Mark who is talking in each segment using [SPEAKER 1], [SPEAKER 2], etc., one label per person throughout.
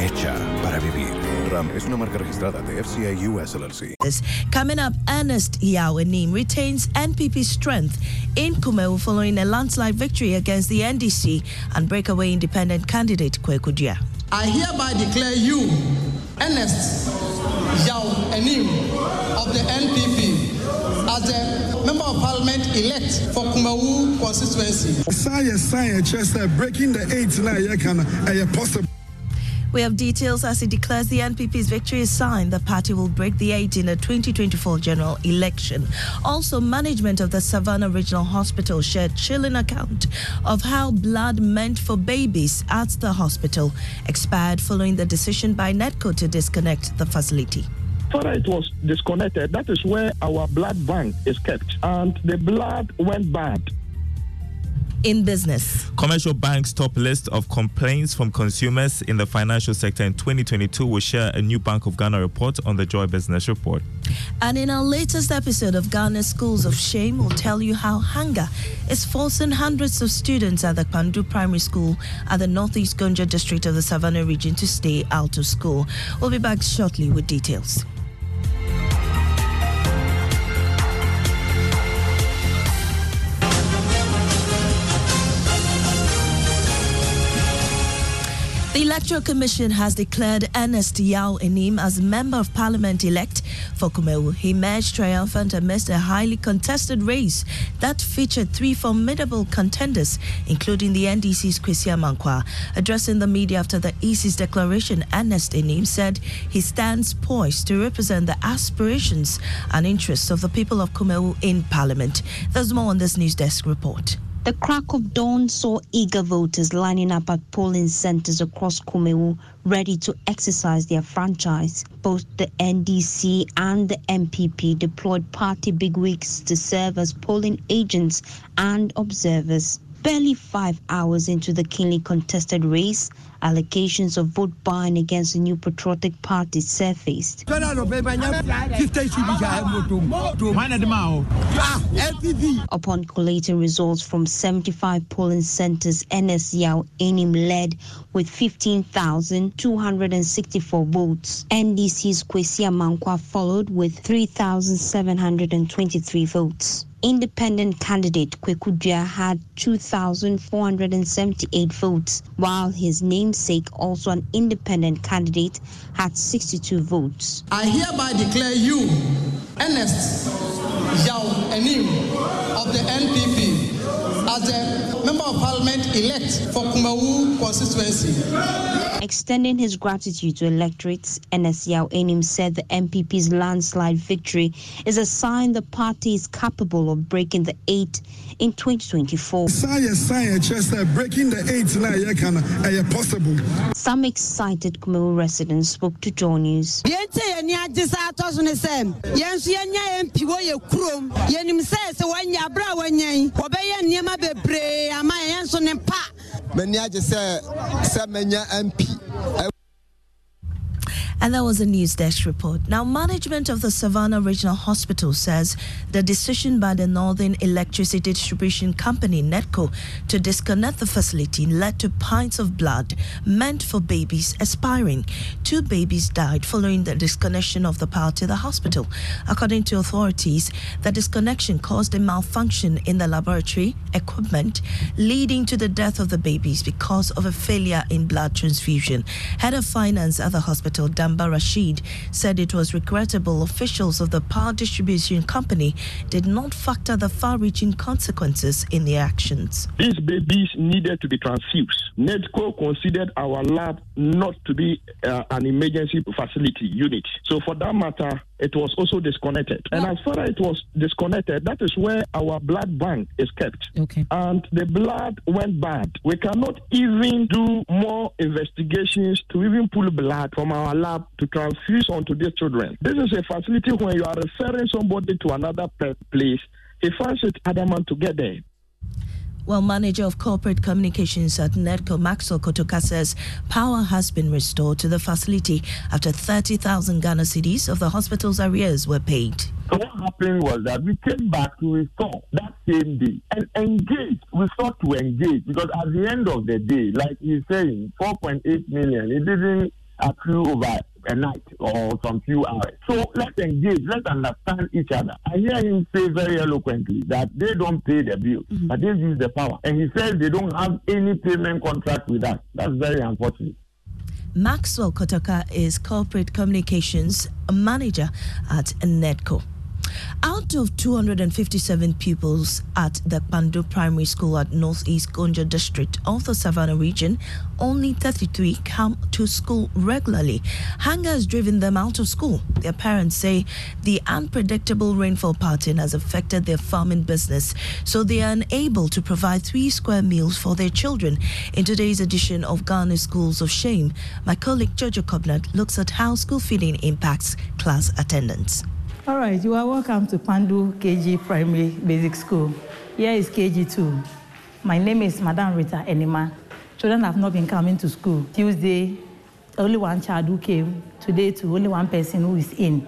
[SPEAKER 1] Hecha para vivir. RAM es una marca registrada de FCA US LLC.
[SPEAKER 2] Coming up, Ernest Yao Anim retains NPP strength in Kumawu following a landslide victory against the NDC and breakaway independent candidate Kwaku Duah.
[SPEAKER 3] I hereby declare you, Ernest Yao Anim of the NPP, as the Member of Parliament elect for Kumawu constituency.
[SPEAKER 4] Science, science, just uh, breaking the eight now, you can, uh, possible.
[SPEAKER 2] We have details as he declares the NPP's victory is signed. The party will break the eight in the 2024 general election. Also, management of the Savannah Regional Hospital shared chilling account of how blood meant for babies at the hospital expired following the decision by NEDCO to disconnect the facility
[SPEAKER 5] after it was disconnected, that is where our blood bank is kept. And the blood went bad.
[SPEAKER 2] In business,
[SPEAKER 6] Commercial Bank's top list of complaints from consumers in the financial sector in 2022 will share a new Bank of Ghana report on the Joy Business Report.
[SPEAKER 2] And in our latest episode of Ghana Schools of Shame, we'll tell you how hunger is forcing hundreds of students at the Pandu Primary School at the Northeast Gonja district of the Savannah region to stay out of school. We'll be back shortly with details. The electoral Commission has declared Ernest Yao Anim as Member of Parliament elect for Kumawu. He emerged triumphant amidst a highly contested race that featured three formidable contenders, including the NDC's Kwesi Amankwa. Addressing the media after the EC's declaration, Ernest Anim said he stands poised to represent the aspirations and interests of the people of Kumawu in Parliament. There's more on this news desk report.
[SPEAKER 7] The crack of dawn saw eager voters lining up at polling centers across Kumawu, ready to exercise their franchise. Both the NDC and the NPP deployed party bigwigs to serve as polling agents and observers. Barely five hours into the keenly contested race, allegations of vote buying against the new patriotic party surfaced. Upon collating results from 75 polling centers, Ernest Yao Anim led with 15,264 votes. NDC's Kwesi Amankwa followed with 3,723 votes. Independent candidate Kwaku Duah had 2,478 votes, while his namesake, also an independent candidate, had 62 votes.
[SPEAKER 3] I hereby declare you, Ernest Yao Anim of the NPP, as the Member of Parliament elect for Kumawu constituency.
[SPEAKER 7] Extending his gratitude to electorates, Ernest Yao Anim said the NPP's landslide victory is a sign the party is capable of breaking the eight in 2024.
[SPEAKER 4] breaking the eight now possible.
[SPEAKER 7] Some excited Kumawu residents spoke to Joy News.
[SPEAKER 8] a ɛtɔ so ne sɛ yɛn nso yɛnya yɛn piwo yɛ kurom. Yɛnim sɛ sɛ wɔanya aberɛ a wɔanya yi wɔbɛyɛ nneɛma bebree ama yɛn nso ne pa. M'ani agye sɛ sɛ manya mp
[SPEAKER 2] And that was a news desk report. Now, management of the Savannah Regional Hospital says the decision by the Northern Electricity Distribution Company, NEDCO, to disconnect the facility led to pints of blood meant for babies expiring. Two babies died following the disconnection of the power to the hospital. According to authorities, the disconnection caused a malfunction in the laboratory equipment, leading to the death of the babies because of a failure in blood transfusion. Head of finance at the hospital, Amba Rashid said it was regrettable officials of the power distribution company did not factor the far reaching consequences in their actions.
[SPEAKER 5] These babies needed to be transfused. NEDCO considered our lab not to be uh, an emergency facility unit. So, for that matter, it was also disconnected. And as far as it was disconnected, that is where our blood bank is kept.
[SPEAKER 9] Okay.
[SPEAKER 5] And the blood went bad. We cannot even do more investigations to even pull blood from our lab to transfuse onto these children. This is a facility when you are referring somebody to another place, he finds it adamant to get there.
[SPEAKER 2] Well, manager of corporate communications at NEDCO, Maxwell Kotoka, says power has been restored to the facility after 30,000 Ghana cedis of the hospital's arrears were paid.
[SPEAKER 10] So what happened was that we came back to restore that same day and engage. We sought to engage because at the end of the day, like he's saying, 4.8 million, it didn't accrue over a night or some few hours. So let's engage, let's understand each other. I hear him say very eloquently that they don't pay the bill, mm-hmm. but they use the power. And he says they don't have any payment contract with us. That's very unfortunate.
[SPEAKER 2] Maxwell Kotoka is corporate communications manager at NEDCO. Out of 257 pupils at the Pandu Primary School at Northeast Gonja district of the Savannah region, only 33 come to school regularly. Hunger has driven them out of school. Their parents say the unpredictable rainfall pattern has affected their farming business, so they are unable to provide three square meals for their children. In today's edition of Ghana Schools of Shame, my colleague Jojo Kobnat looks at how school feeding impacts class attendance.
[SPEAKER 11] All right, you are welcome to Pandu KG Primary Basic School. Here is KG2. My name is Madam Rita Enima. Children have not been coming to school. Tuesday, only one child who came. Today, to only one person who is in.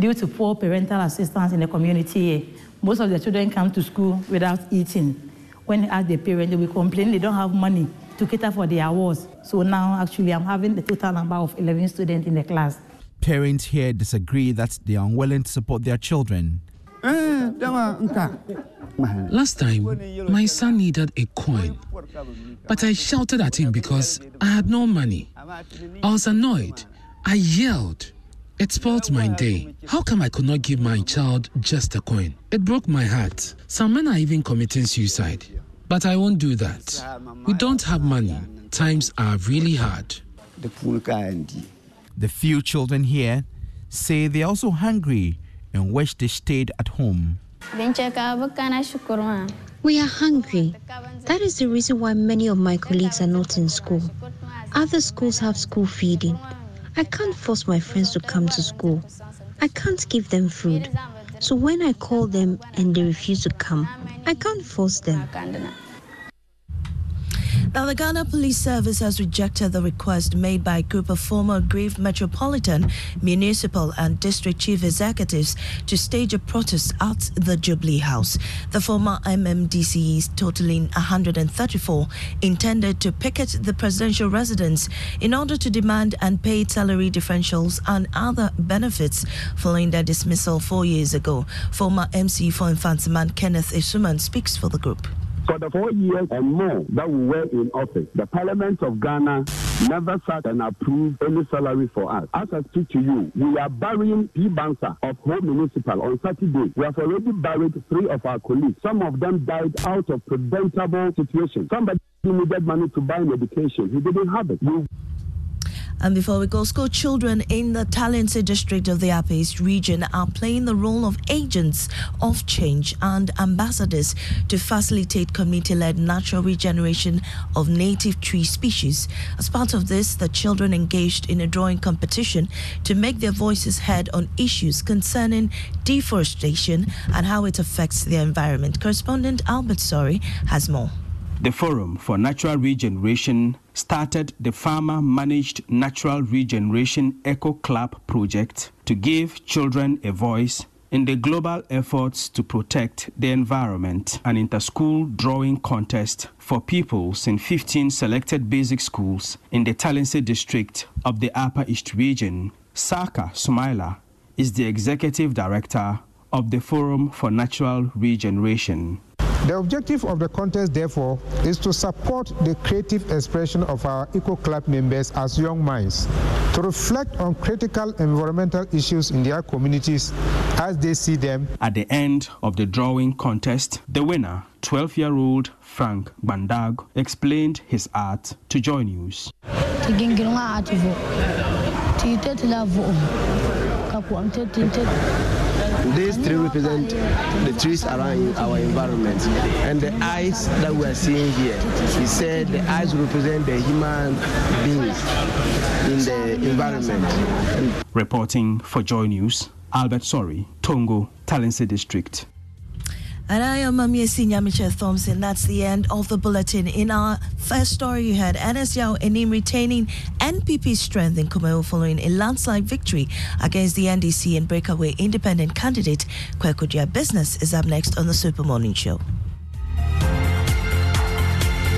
[SPEAKER 11] Due to poor parental assistance in the community here, most of the children come to school without eating. When ask the parents, they will complain they don't have money to cater for their awards. So now, actually, I'm having the total number of 11 students in the class.
[SPEAKER 12] Parents here disagree that they are unwilling to support their children.
[SPEAKER 13] Last time, my son needed a coin, but I shouted at him because I had no money. I was annoyed. I yelled. It spoilt my day. How come I could not give my child just a coin? It broke my heart. Some men are even committing suicide. But I won't do that. We don't have money. Times are really hard.
[SPEAKER 12] The few children here say they're also hungry and wish they stayed at home.
[SPEAKER 7] We are hungry. That is the reason why many of my colleagues are not in school. Other schools have school feeding. I can't force my friends to come to school. I can't give them food. So when I call them and they refuse to come, I can't force them.
[SPEAKER 2] Now, the Ghana Police Service has rejected the request made by a group of former aggrieved metropolitan, municipal, and district chief executives to stage a protest at the Jubilee House. The former MMDCs, totaling 134, intended to picket the presidential residence in order to demand unpaid salary differentials and other benefits following their dismissal four years ago. Former MC for Mfantseman Kenneth Isuman speaks for the group.
[SPEAKER 9] For the four years and more that we were in office, the Parliament of Ghana never sat and approved any salary for us. As I speak to you, we are burying P. Bansa of Home Municipal on Saturday. We have already buried three of our colleagues. Some of them died out of preventable situations. Somebody needed money to buy medication. He didn't have it. We
[SPEAKER 2] and before we go, school children in the Talensi district of the Upper East region are playing the role of agents of change and ambassadors to facilitate community led natural regeneration of native tree species. As part of this, the children engaged in a drawing competition to make their voices heard on issues concerning deforestation and how it affects the environment. Correspondent Albert Sori has more.
[SPEAKER 14] The Forum for Natural Regeneration started the Farmer Managed Natural Regeneration Eco Club project to give children a voice in the global efforts to protect the environment. An inter-school drawing contest for pupils in 15 selected basic schools in the Talensi district of the Upper East region. Saka Sumaila is the executive director of the Forum for Natural Regeneration.
[SPEAKER 15] The objective of the contest, therefore, is to support the creative expression of our Eco Club members as young minds, to reflect on critical environmental issues in their communities as they see them.
[SPEAKER 14] At the end of the drawing contest, the winner, 12 year old Frank Bandag, explained his art to Joy News.
[SPEAKER 8] These three represent the trees around our environment. And the eyes that we are seeing here, he said the eyes represent the human beings in the environment.
[SPEAKER 14] Reporting for Joy News, Albert Sori, Tongo, Talensi District.
[SPEAKER 2] And I am um, Mamie Senior Thompson. That's the end of the bulletin. In our first story, you had Yao Anim retaining NPP strength in Kumail following a landslide victory against the NDC and breakaway independent candidate Kwaku Duah Business is up next on the Super Morning Show.